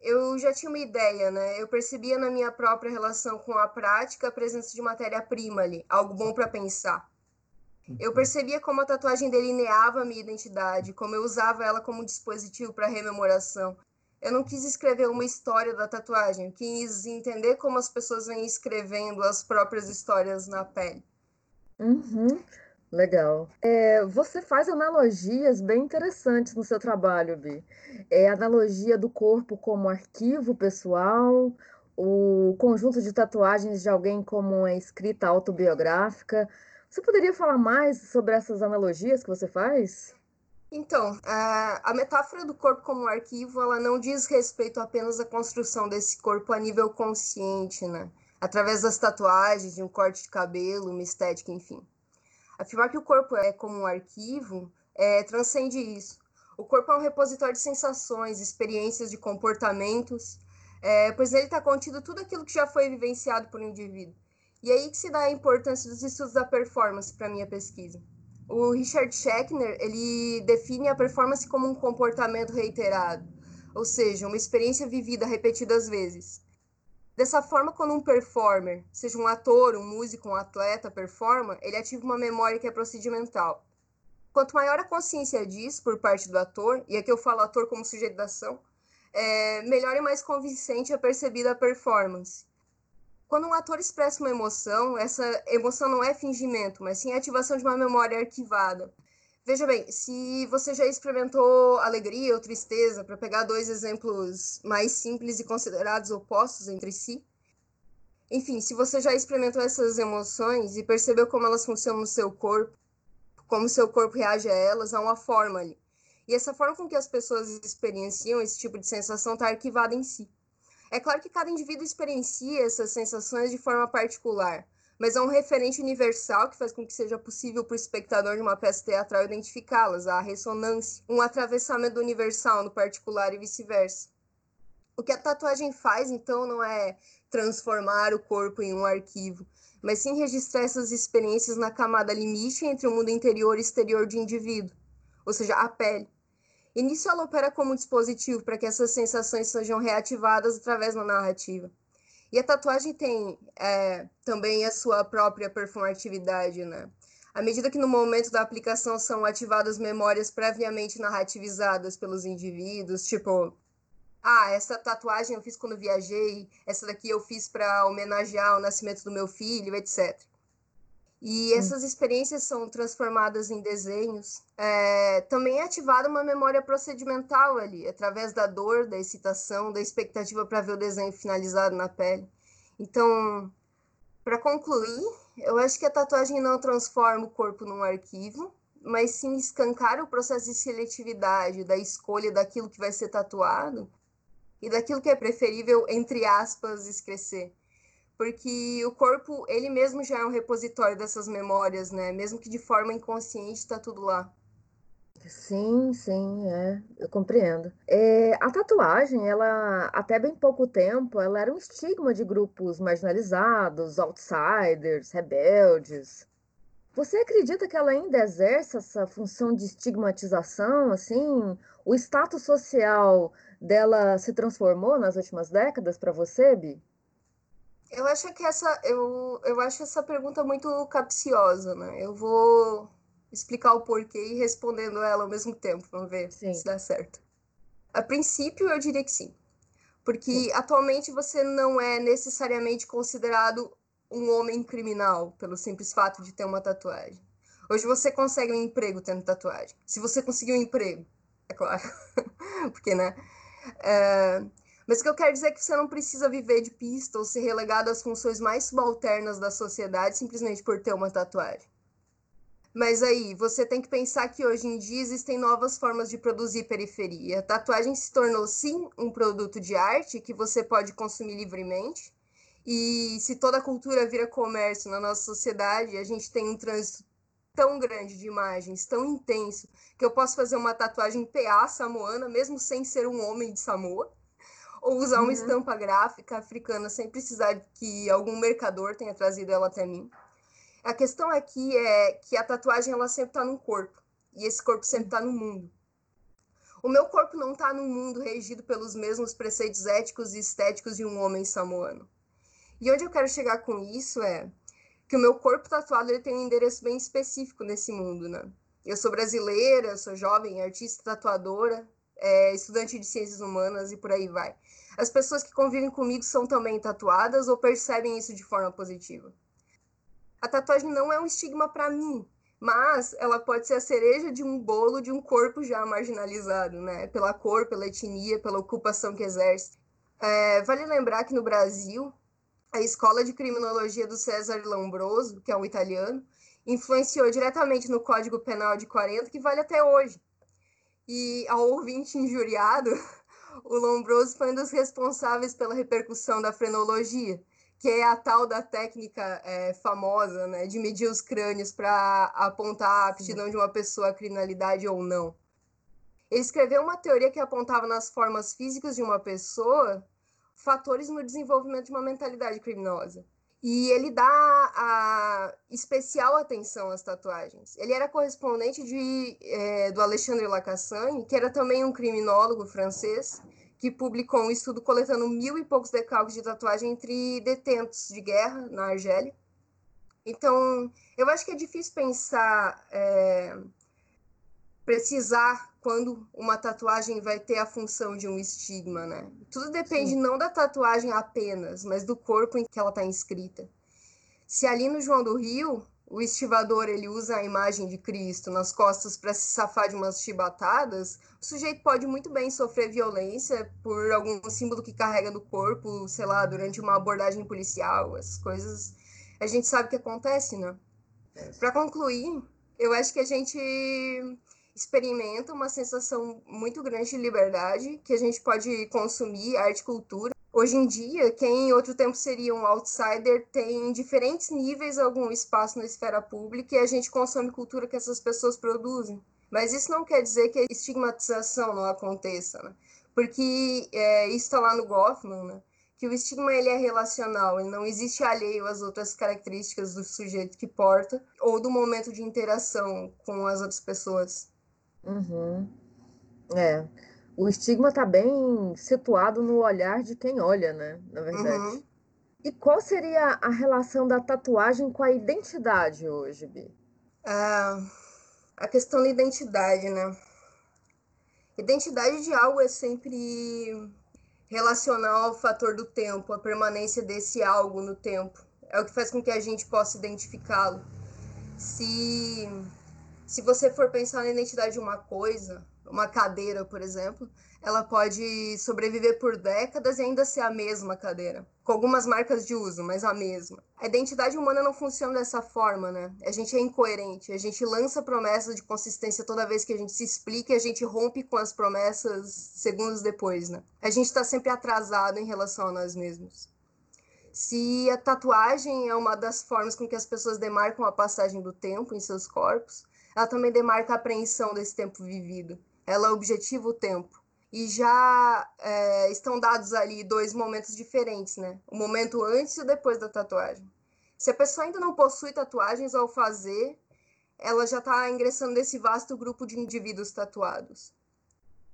eu já tinha uma ideia, né? Eu percebia na minha própria relação com a prática a presença de matéria-prima ali, algo bom para pensar. Eu percebia como a tatuagem delineava a minha identidade, como eu usava ela como dispositivo para rememoração. Eu não quis escrever uma história da tatuagem, eu quis entender como as pessoas vêm escrevendo as próprias histórias na pele. Uhum. Legal. É, você faz analogias bem interessantes no seu trabalho, Bi. É analogia do corpo como arquivo pessoal, o conjunto de tatuagens de alguém como uma escrita autobiográfica. Você poderia falar mais sobre essas analogias que você faz? Então, a, metáfora do corpo como arquivo, ela não diz respeito apenas à construção desse corpo a nível consciente, né? Através das tatuagens, de um corte de cabelo, uma estética, enfim. Afirmar que o corpo é como um arquivo é, transcende isso. O corpo é um repositório de sensações, experiências, de comportamentos, é, pois nele está contido tudo aquilo que já foi vivenciado por um indivíduo. E é aí que se dá a importância dos estudos da performance para minha pesquisa. O Richard Schechner, ele define a performance como um comportamento reiterado, ou seja, uma experiência vivida repetidas vezes. Dessa forma, quando um performer, seja um ator, um músico, um atleta, performa, ele ativa uma memória que é procedimental. Quanto maior a consciência disso por parte do ator, e aqui eu falo ator como sujeito da ação, é, melhor e mais convincente é percebida a performance. Quando um ator expressa uma emoção, essa emoção não é fingimento, mas sim a ativação de uma memória arquivada. Veja bem, se você já experimentou alegria ou tristeza, para pegar dois exemplos mais simples e considerados opostos entre si, enfim, se você já experimentou essas emoções e percebeu como elas funcionam no seu corpo, como seu corpo reage a elas, há uma forma ali. E essa forma com que as pessoas experienciam esse tipo de sensação está arquivada em si. É claro que cada indivíduo experiencia essas sensações de forma particular, mas é um referente universal que faz com que seja possível para o espectador de uma peça teatral identificá-las, a ressonância, um atravessamento universal no particular e vice-versa. O que a tatuagem faz, então, não é transformar o corpo em um arquivo, mas sim registrar essas experiências na camada limite entre o mundo interior e exterior de indivíduo, ou seja, a pele. Nisso ela opera como dispositivo para que essas sensações sejam reativadas através da narrativa. E a tatuagem tem é, também a sua própria performatividade, né? À medida que no momento da aplicação são ativadas memórias previamente narrativizadas pelos indivíduos, tipo, ah, essa tatuagem eu fiz quando viajei, essa daqui eu fiz para homenagear o nascimento do meu filho, etc. E essas experiências são transformadas em desenhos. É, também é ativada uma memória procedimental ali, através da dor, da excitação, da expectativa para ver o desenho finalizado na pele. Então, para concluir, eu acho que a tatuagem não transforma o corpo num arquivo, mas sim escancara o processo de seletividade, da escolha daquilo que vai ser tatuado e daquilo que é preferível, entre aspas, esquecer porque o corpo, ele mesmo já é um repositório dessas memórias, né? Mesmo que de forma inconsciente, está tudo lá. Sim, sim, é, eu compreendo. É, a tatuagem, ela, até bem pouco tempo, ela era um estigma de grupos marginalizados, outsiders, rebeldes. Você acredita que ela ainda exerce essa função de estigmatização, assim? O status social dela se transformou nas últimas décadas para você, Bi? Eu acho que essa eu, eu acho essa pergunta muito capciosa, né? Eu vou explicar o porquê e respondendo ela ao mesmo tempo, vamos ver sim. se dá certo. A princípio, eu diria que sim. Porque sim. atualmente você não é necessariamente considerado um homem criminal pelo simples fato de ter uma tatuagem. Hoje você consegue um emprego tendo tatuagem. Se você conseguir um emprego, é claro. Porque, né? É, mas o que eu quero dizer é que você não precisa viver de pista ou ser relegado às funções mais subalternas da sociedade simplesmente por ter uma tatuagem. Mas aí, você tem que pensar que hoje em dia existem novas formas de produzir periferia. A tatuagem se tornou, sim, um produto de arte que você pode consumir livremente. E se toda a cultura vira comércio na nossa sociedade, a gente tem um trânsito tão grande de imagens, tão intenso, que eu posso fazer uma tatuagem PA samoana, mesmo sem ser um homem de Samoa ou usar uma uhum. estampa gráfica africana sem precisar que algum mercador tenha trazido ela até mim. A questão aqui é que a tatuagem ela sempre está no corpo e esse corpo sempre está no mundo. O meu corpo não está num mundo regido pelos mesmos preceitos éticos e estéticos de um homem samoano. E onde eu quero chegar com isso é que o meu corpo tatuado ele tem um endereço bem específico nesse mundo, né? Eu sou brasileira, sou jovem, artista tatuadora, é, estudante de ciências humanas e por aí vai. As pessoas que convivem comigo são também tatuadas ou percebem isso de forma positiva. A tatuagem não é um estigma para mim, mas ela pode ser a cereja de um bolo de um corpo já marginalizado, né? Pela cor, pela etnia, pela ocupação que exerce. É, vale lembrar que no Brasil, a Escola de Criminologia do César Lombroso, que é um italiano, influenciou diretamente no Código Penal de 40, que vale até hoje. E ao ouvinte injuriado, o Lombroso foi um dos responsáveis pela repercussão da frenologia, que é a tal da técnica é, famosa né, de medir os crânios para apontar a aptidão de uma pessoa à criminalidade ou não. Ele escreveu uma teoria que apontava nas formas físicas de uma pessoa fatores no desenvolvimento de uma mentalidade criminosa. E ele dá a especial atenção às tatuagens. Ele era correspondente de, é, do Alexandre Lacassagne, que era também um criminólogo francês, que publicou um estudo coletando mil e poucos decalques de tatuagem entre detentos de guerra na Argélia. Então, eu acho que é difícil pensar, é, precisar quando uma tatuagem vai ter a função de um estigma, né? Tudo depende Sim. não da tatuagem apenas, mas do corpo em que ela está inscrita. Se ali no João do Rio, o estivador ele usa a imagem de Cristo nas costas para se safar de umas chibatadas, o sujeito pode muito bem sofrer violência por algum símbolo que carrega no corpo, sei lá, durante uma abordagem policial, essas coisas a gente sabe que acontece, né? Para concluir, eu acho que a gente experimenta uma sensação muito grande de liberdade, que a gente pode consumir arte e cultura. Hoje em dia, quem em outro tempo seria um outsider tem em diferentes níveis algum espaço na esfera pública e a gente consome cultura que essas pessoas produzem. Mas isso não quer dizer que a estigmatização não aconteça, né? Porque é, isso está lá no Goffman, né? que o estigma ele é relacional, ele não existe alheio às outras características do sujeito que porta ou do momento de interação com as outras pessoas. Uhum. É. O estigma está bem situado no olhar de quem olha, né? Na verdade. Uhum. E qual seria a relação da tatuagem com a identidade hoje, Bi? Ah, a questão da identidade, né? Identidade de algo é sempre relacional ao fator do tempo, a permanência desse algo no tempo. É o que faz com que a gente possa identificá-lo. Se, se você for pensar na identidade de uma coisa, uma cadeira, por exemplo, ela pode sobreviver por décadas e ainda ser a mesma cadeira, com algumas marcas de uso, mas a mesma. A identidade humana não funciona dessa forma, né? A gente é incoerente, a gente lança promessas de consistência toda vez que a gente se explica e a gente rompe com as promessas segundos depois, né? A gente está sempre atrasado em relação a nós mesmos. Se a tatuagem é uma das formas com que as pessoas demarcam a passagem do tempo em seus corpos, ela também demarca a apreensão desse tempo vivido. Ela objetiva o tempo e já é, estão dados ali dois momentos diferentes, né? O momento antes e depois da tatuagem. Se a pessoa ainda não possui tatuagens ao fazer, ela já está ingressando nesse vasto grupo de indivíduos tatuados.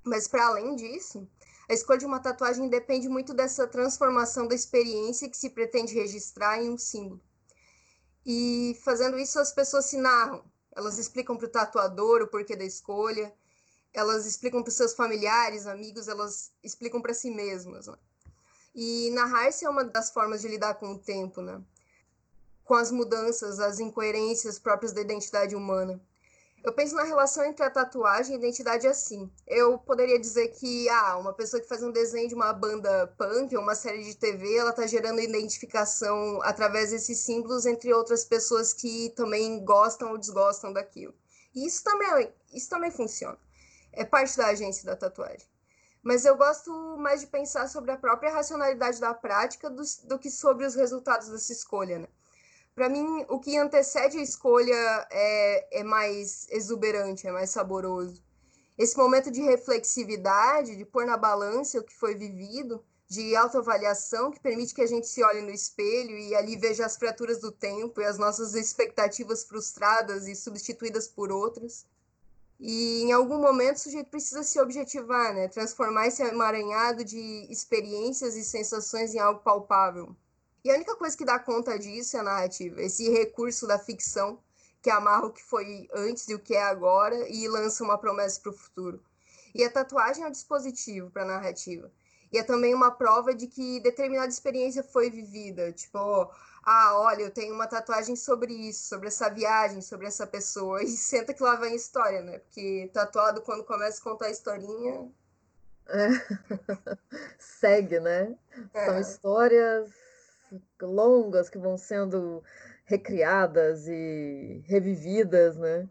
Mas para além disso, a escolha de uma tatuagem depende muito dessa transformação da experiência que se pretende registrar em um símbolo. E fazendo isso, as pessoas se narram. Elas explicam para o tatuador o porquê da escolha, elas explicam para seus familiares, amigos, elas explicam para si mesmas. Né? E narrar-se é uma das formas de lidar com o tempo, né? com as mudanças, as incoerências próprias da identidade humana. Eu penso na relação entre a tatuagem e a identidade assim. Eu poderia dizer que, ah, uma pessoa que faz um desenho de uma banda punk ou uma série de TV, ela está gerando identificação através desses símbolos entre outras pessoas que também gostam ou desgostam daquilo. E isso também, isso também funciona é parte da agência da tatuagem. Mas eu gosto mais de pensar sobre a própria racionalidade da prática do, do que sobre os resultados dessa escolha, né? Para mim, o que antecede a escolha é, é mais exuberante, é mais saboroso. Esse momento de reflexividade, de pôr na balança o que foi vivido, de autoavaliação, que permite que a gente se olhe no espelho e ali veja as fraturas do tempo e as nossas expectativas frustradas e substituídas por outras. E em algum momento o sujeito precisa se objetivar, né? Transformar esse emaranhado de experiências e sensações em algo palpável. E a única coisa que dá conta disso é a narrativa, esse recurso da ficção que amarra o que foi antes e o que é agora e lança uma promessa para o futuro. E a tatuagem é um dispositivo para a narrativa. E é também uma prova de que determinada experiência foi vivida. Tipo, ah, olha, eu tenho uma tatuagem sobre isso, sobre essa viagem, sobre essa pessoa, e senta que lá vem a história, né? Porque tatuado, quando começa a contar a historinha. É. Segue, né? É. São histórias longas que vão sendo recriadas e revividas, né?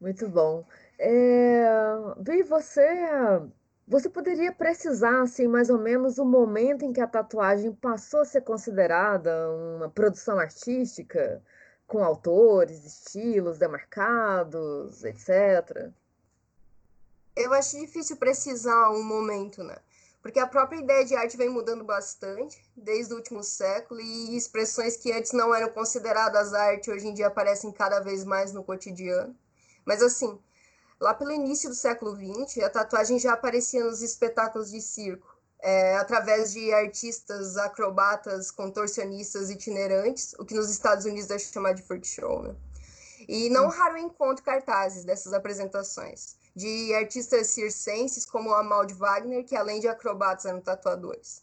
Muito bom. É... Vi, você você poderia precisar, assim, mais ou menos o momento em que a tatuagem passou a ser considerada uma produção artística, com autores, estilos demarcados, etc? Eu acho difícil precisar um momento, né? Porque a própria ideia de arte vem mudando bastante desde o último século e expressões que antes não eram consideradas arte hoje em dia aparecem cada vez mais no cotidiano. Mas assim, Lá pelo início do século XX, a tatuagem já aparecia nos espetáculos de circo, é, através de artistas, acrobatas, contorcionistas itinerantes, o que nos Estados Unidos é chamado de freak show, né? E não raro encontro cartazes dessas apresentações, de artistas circenses como Amal de Wagner, que além de acrobatas eram tatuadores.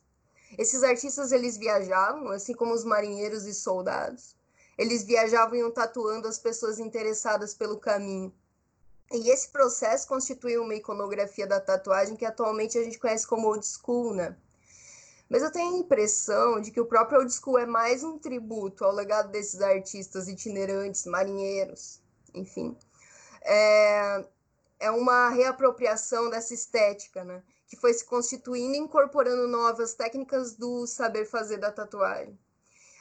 Esses artistas eles viajavam, assim como os marinheiros e soldados. Eles viajavam e iam tatuando as pessoas interessadas pelo caminho, e esse processo constitui uma iconografia da tatuagem que atualmente a gente conhece como old school, né? Mas eu tenho a impressão de que o próprio old school é mais um tributo ao legado desses artistas itinerantes, marinheiros, enfim. É, é uma reapropriação dessa estética, né? Que foi se constituindo e incorporando novas técnicas do saber fazer da tatuagem.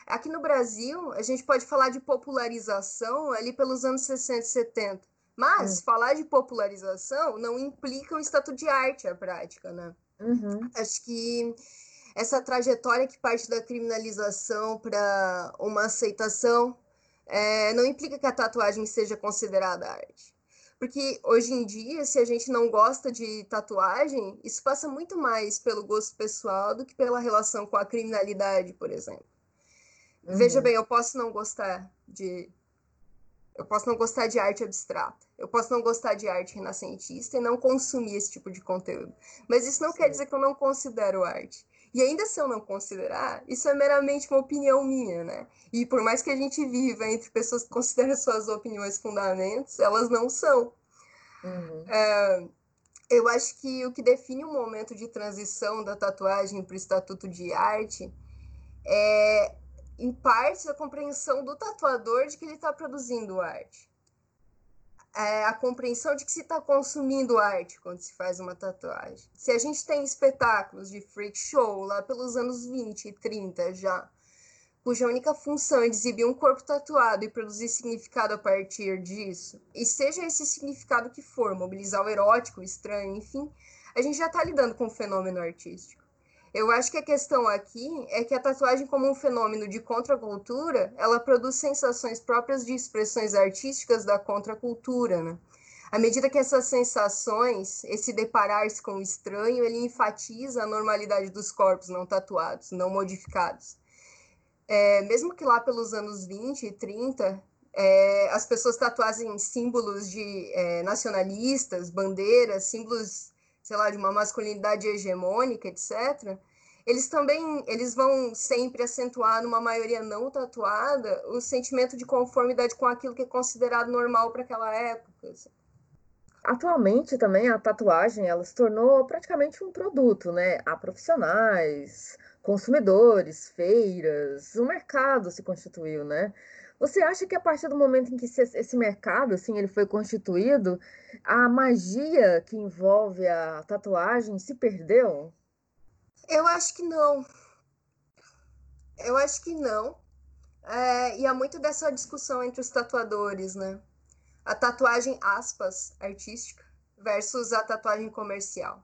Aqui no Brasil, a gente pode falar de popularização ali pelos anos 60 e 70 mas é. falar de popularização não implica um estatuto de arte à prática, né? Uhum. Acho que essa trajetória que parte da criminalização para uma aceitação é, não implica que a tatuagem seja considerada arte. Porque hoje em dia, se a gente não gosta de tatuagem, isso passa muito mais pelo gosto pessoal do que pela relação com a criminalidade, por exemplo. Uhum. Veja bem, eu posso não gostar de. Eu posso não gostar de arte abstrata. Eu posso não gostar de arte renascentista e não consumir esse tipo de conteúdo. Mas isso não Sim. quer dizer que eu não considero arte. E ainda se eu não considerar, isso é meramente uma opinião minha, né? E por mais que a gente viva entre pessoas que consideram suas opiniões fundamentos, elas não são. Uhum. É, eu acho que o que define o um momento de transição da tatuagem para o estatuto de arte é, em parte, a compreensão do tatuador de que ele está produzindo arte é a compreensão de que se está consumindo arte quando se faz uma tatuagem. Se a gente tem espetáculos de freak show lá pelos anos 20 e 30 já, cuja única função é exibir um corpo tatuado e produzir significado a partir disso, e seja esse significado que for, mobilizar o erótico, o estranho, enfim, a gente já está lidando com um fenômeno artístico. Eu acho que a questão aqui é que a tatuagem, como um fenômeno de contracultura, ela produz sensações próprias de expressões artísticas da contracultura, né? À medida que essas sensações, esse deparar-se com o estranho, ele enfatiza a normalidade dos corpos não tatuados, não modificados. É, mesmo que lá pelos anos 20 e 30, é, as pessoas tatuassem símbolos de é, nacionalistas, bandeiras, símbolos sei lá, de uma masculinidade hegemônica, etc., eles também eles vão sempre acentuar numa maioria não tatuada o sentimento de conformidade com aquilo que é considerado normal para aquela época. Assim. Atualmente também a tatuagem ela se tornou praticamente um produto, né? Há profissionais, consumidores, feiras, o mercado se constituiu, né? Você acha que a partir do momento em que esse mercado assim ele foi constituído, a magia que envolve a tatuagem se perdeu? Eu acho que não. Eu acho que não. É, e há muito dessa discussão entre os tatuadores, né? A tatuagem, aspas, artística versus a tatuagem comercial.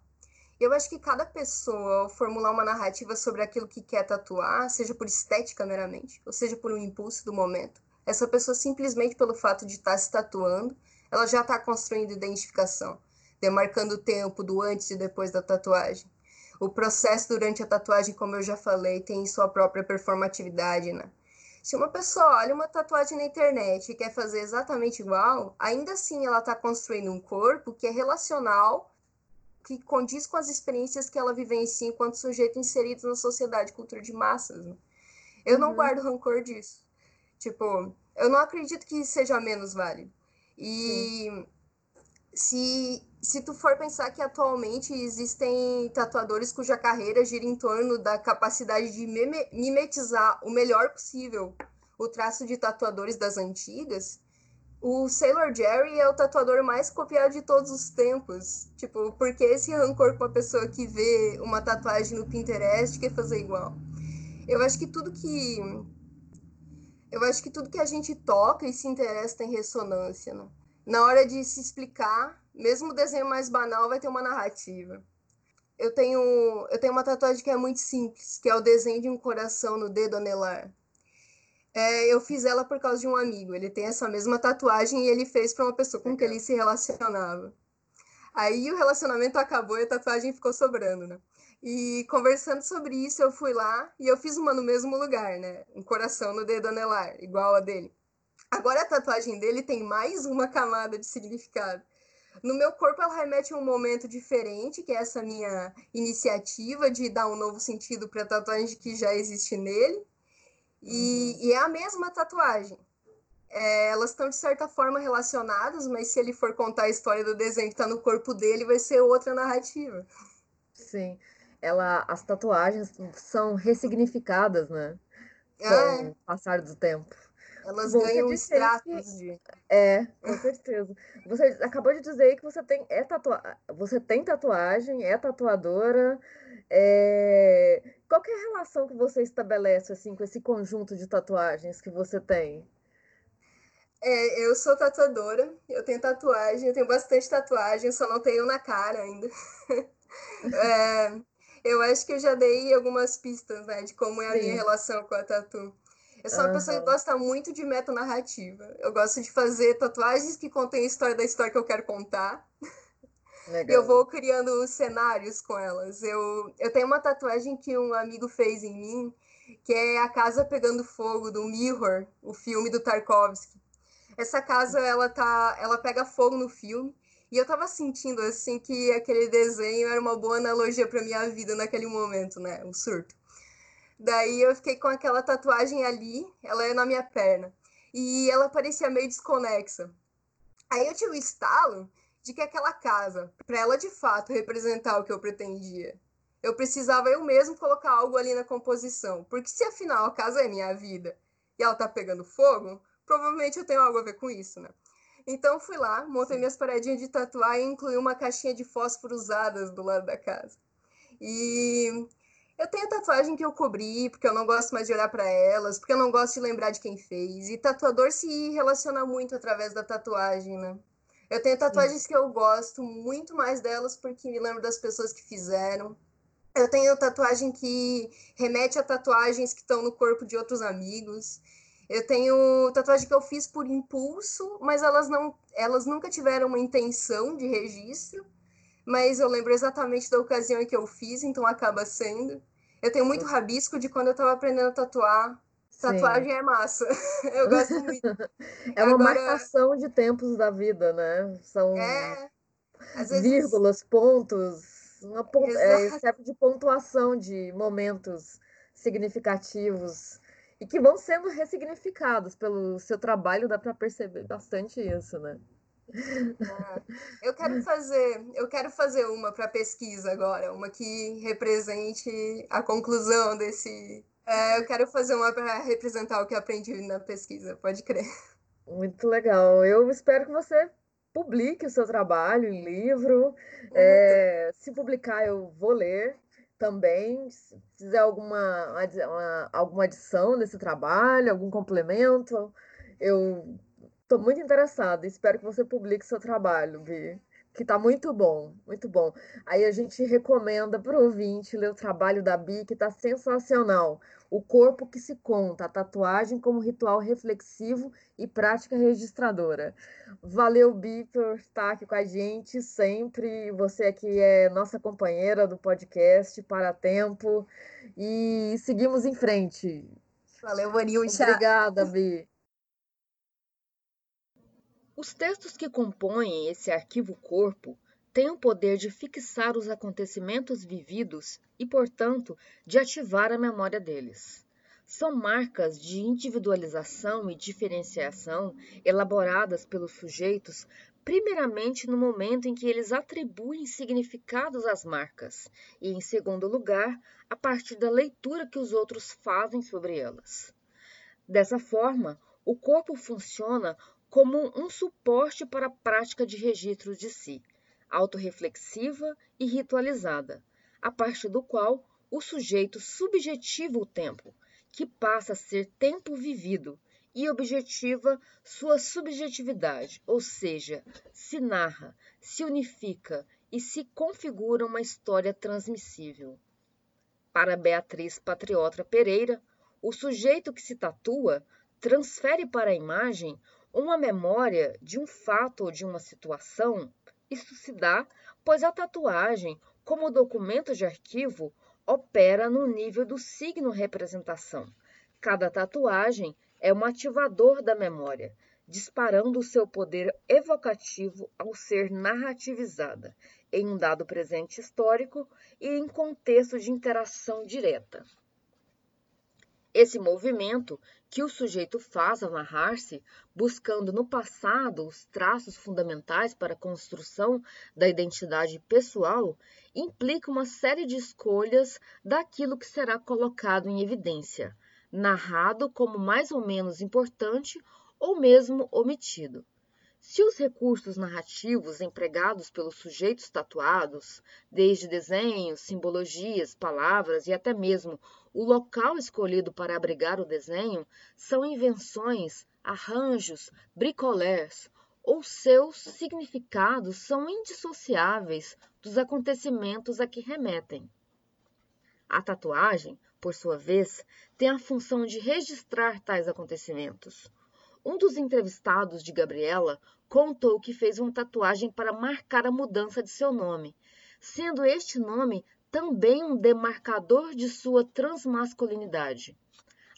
Eu acho que cada pessoa, ao formular uma narrativa sobre aquilo que quer tatuar, seja por estética meramente, ou seja por um impulso do momento, essa pessoa simplesmente pelo fato de estar tá se tatuando, ela já está construindo identificação, demarcando o tempo do antes e depois da tatuagem. O processo durante a tatuagem, como eu já falei, tem sua própria performatividade, né? Se uma pessoa olha uma tatuagem na internet e quer fazer exatamente igual, ainda assim ela está construindo um corpo que é relacional, que condiz com as experiências que ela vivencia enquanto sujeito inserido na sociedade cultura de massas. Né? Eu uhum. não guardo rancor disso. Tipo, eu não acredito que seja menos válido. E se, se tu for pensar que atualmente existem tatuadores cuja carreira gira em torno da capacidade de mimetizar o melhor possível o traço de tatuadores das antigas, o Sailor Jerry é o tatuador mais copiado de todos os tempos. Tipo, porque esse rancor com a pessoa que vê uma tatuagem no Pinterest quer fazer igual? Eu acho que tudo que eu acho que tudo que a gente toca e se interessa tem ressonância, né? Na hora de se explicar, mesmo o desenho mais banal vai ter uma narrativa. Eu tenho, eu tenho uma tatuagem que é muito simples, que é o desenho de um coração no dedo anelar. É, eu fiz ela por causa de um amigo. Ele tem essa mesma tatuagem e ele fez para uma pessoa com quem ele se relacionava. Aí o relacionamento acabou e a tatuagem ficou sobrando, né? E conversando sobre isso, eu fui lá e eu fiz uma no mesmo lugar, né? Um coração no dedo anelar, igual a dele. Agora a tatuagem dele tem mais uma camada de significado. No meu corpo, ela remete a um momento diferente, que é essa minha iniciativa de dar um novo sentido para a tatuagem que já existe nele. E, uhum. e é a mesma tatuagem. É, elas estão, de certa forma, relacionadas, mas se ele for contar a história do desenho que está no corpo dele, vai ser outra narrativa. Sim ela, as tatuagens são ressignificadas, né? Com é. o passar do tempo. Elas você ganham status de. É, com certeza. Você acabou de dizer que você tem, é tatua... você tem tatuagem, é tatuadora. É... Qual é a relação que você estabelece assim, com esse conjunto de tatuagens que você tem? É, eu sou tatuadora, eu tenho tatuagem, eu tenho bastante tatuagem, só não tenho na cara ainda. é, eu acho que eu já dei algumas pistas, né, de como é a Sim. minha relação com a tatu. Eu sou uma pessoa que gosta muito de metanarrativa. Eu gosto de fazer tatuagens que contêm a história da história que eu quero contar. Legal. E eu vou criando cenários com elas. Eu, eu tenho uma tatuagem que um amigo fez em mim, que é a casa pegando fogo do Mirror, o filme do Tarkovsky. Essa casa ela tá, ela pega fogo no filme. E eu tava sentindo assim que aquele desenho era uma boa analogia para minha vida naquele momento, né? O surto. Daí eu fiquei com aquela tatuagem ali, ela é na minha perna. E ela parecia meio desconexa. Aí eu tive o estalo de que aquela casa, para ela de fato representar o que eu pretendia, eu precisava eu mesmo colocar algo ali na composição. Porque se afinal a casa é minha vida e ela tá pegando fogo, provavelmente eu tenho algo a ver com isso, né? Então fui lá, montei minhas paredinhas de tatuar e incluí uma caixinha de fósforo usadas do lado da casa. E eu tenho tatuagem que eu cobri, porque eu não gosto mais de olhar para elas, porque eu não gosto de lembrar de quem fez. E tatuador se relaciona muito através da tatuagem, né? Eu tenho tatuagens que eu gosto muito mais delas porque me lembro das pessoas que fizeram. Eu tenho tatuagem que remete a tatuagens que estão no corpo de outros amigos. Eu tenho tatuagem que eu fiz por impulso, mas elas não, elas nunca tiveram uma intenção de registro. Mas eu lembro exatamente da ocasião em que eu fiz, então acaba sendo. Eu tenho muito rabisco de quando eu estava aprendendo a tatuar. Tatuagem Sim. é massa. Eu gosto muito. É uma Agora... marcação de tempos da vida, né? São é, vezes... vírgulas, pontos, uma pont... é, tipo de pontuação de momentos significativos e que vão sendo ressignificados pelo seu trabalho, dá para perceber bastante isso, né? Ah, eu quero fazer, eu quero fazer uma para pesquisa agora, uma que represente a conclusão desse. É, eu quero fazer uma para representar o que aprendi na pesquisa, pode crer. Muito legal. Eu espero que você publique o seu trabalho em livro. É, se publicar, eu vou ler também. Se fizer alguma, uma, alguma adição nesse trabalho, algum complemento, eu estou muito interessada. Espero que você publique seu trabalho, Bi. Que está muito bom, muito bom. Aí a gente recomenda para o ouvinte ler o trabalho da Bi, que está sensacional. O corpo que se conta, a tatuagem como ritual reflexivo e prática registradora. Valeu, Bi, por estar aqui com a gente sempre. Você aqui é nossa companheira do podcast Para Tempo. E seguimos em frente. Valeu, Vanilcha. Obrigada, Bi. Os textos que compõem esse arquivo corpo têm o poder de fixar os acontecimentos vividos e, portanto, de ativar a memória deles. São marcas de individualização e diferenciação elaboradas pelos sujeitos, primeiramente no momento em que eles atribuem significados às marcas, e, em segundo lugar, a partir da leitura que os outros fazem sobre elas. Dessa forma, o corpo funciona como um suporte para a prática de registro de si, autorreflexiva e ritualizada, a partir do qual o sujeito subjetiva o tempo, que passa a ser tempo vivido, e objetiva sua subjetividade, ou seja, se narra, se unifica e se configura uma história transmissível. Para Beatriz Patriota Pereira, o sujeito que se tatua transfere para a imagem uma memória de um fato ou de uma situação, isso se dá pois a tatuagem, como documento de arquivo, opera no nível do signo representação. Cada tatuagem é um ativador da memória, disparando o seu poder evocativo ao ser narrativizada em um dado presente histórico e em contexto de interação direta. Esse movimento que o sujeito faz ao narrar-se, buscando no passado os traços fundamentais para a construção da identidade pessoal, implica uma série de escolhas daquilo que será colocado em evidência, narrado como mais ou menos importante ou mesmo omitido. Se os recursos narrativos empregados pelos sujeitos tatuados, desde desenhos, simbologias, palavras e até mesmo o local escolhido para abrigar o desenho, são invenções, arranjos, bricolés, ou seus significados são indissociáveis dos acontecimentos a que remetem. A tatuagem, por sua vez, tem a função de registrar tais acontecimentos. Um dos entrevistados de Gabriela contou que fez uma tatuagem para marcar a mudança de seu nome, sendo este nome também um demarcador de sua transmasculinidade.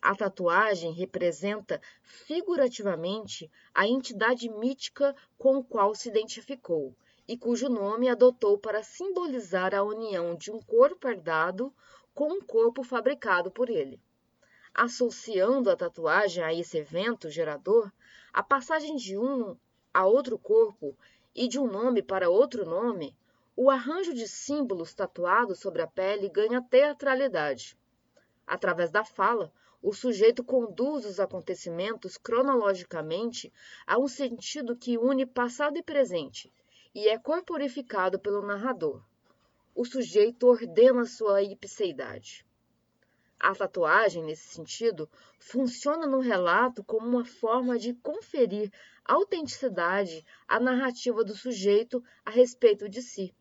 A tatuagem representa figurativamente a entidade mítica com qual se identificou e cujo nome adotou para simbolizar a união de um corpo herdado com um corpo fabricado por ele. Associando a tatuagem a esse evento gerador, a passagem de um a outro corpo e de um nome para outro nome, o arranjo de símbolos tatuados sobre a pele ganha teatralidade. Através da fala, o sujeito conduz os acontecimentos cronologicamente a um sentido que une passado e presente, e é corporificado pelo narrador. O sujeito ordena sua ipseidade. A tatuagem, nesse sentido, funciona no relato como uma forma de conferir autenticidade à narrativa do sujeito a respeito de si.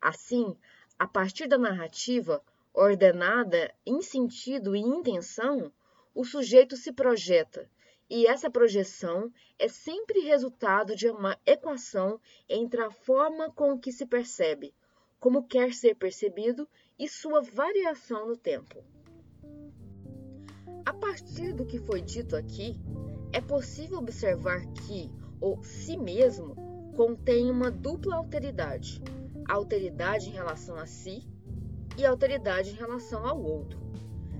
Assim, a partir da narrativa, ordenada em sentido e intenção, o sujeito se projeta, e essa projeção é sempre resultado de uma equação entre a forma com que se percebe, como quer ser percebido e sua variação no tempo. A partir do que foi dito aqui, é possível observar que o si mesmo contém uma dupla alteridade: alteridade em relação a si e alteridade em relação ao outro.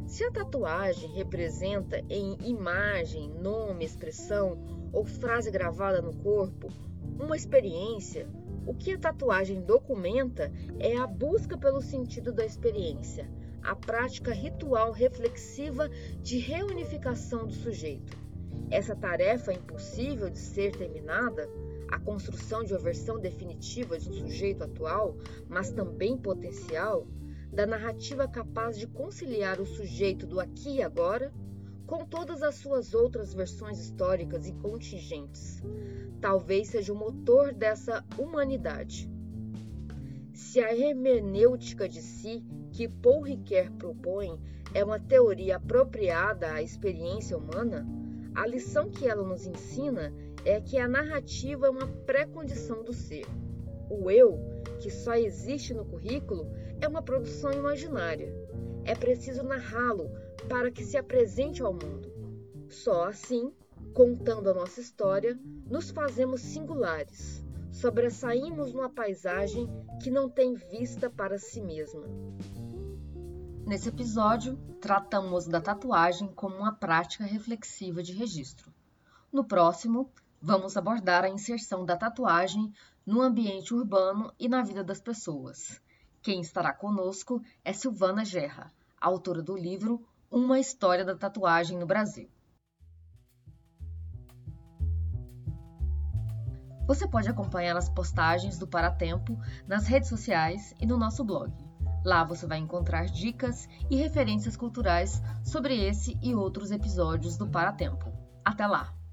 Se a tatuagem representa em imagem, nome, expressão ou frase gravada no corpo uma experiência, o que a tatuagem documenta é a busca pelo sentido da experiência, a prática ritual reflexiva de reunificação do sujeito. Essa tarefa é impossível de ser terminada, a construção de uma versão definitiva de um sujeito atual, mas também potencial, da narrativa capaz de conciliar o sujeito do aqui e agora com todas as suas outras versões históricas e contingentes. Talvez seja o motor dessa humanidade. Se a hermenêutica de si que Paul Ricoeur propõe é uma teoria apropriada à experiência humana, a lição que ela nos ensina é que a narrativa é uma pré-condição do ser. O eu, que só existe no currículo, é uma produção imaginária. É preciso narrá-lo para que se apresente ao mundo. Só assim, contando a nossa história, nos fazemos singulares, sobressaímos numa paisagem que não tem vista para si mesma. Nesse episódio, tratamos da tatuagem como uma prática reflexiva de registro. No próximo, vamos abordar a inserção da tatuagem no ambiente urbano e na vida das pessoas. Quem estará conosco é Silvana Gerra, autora do livro Uma História da Tatuagem no Brasil. Você pode acompanhar as postagens do Paratempo nas redes sociais e no nosso blog. Lá você vai encontrar dicas e referências culturais sobre esse e outros episódios do Paratempo. Até lá!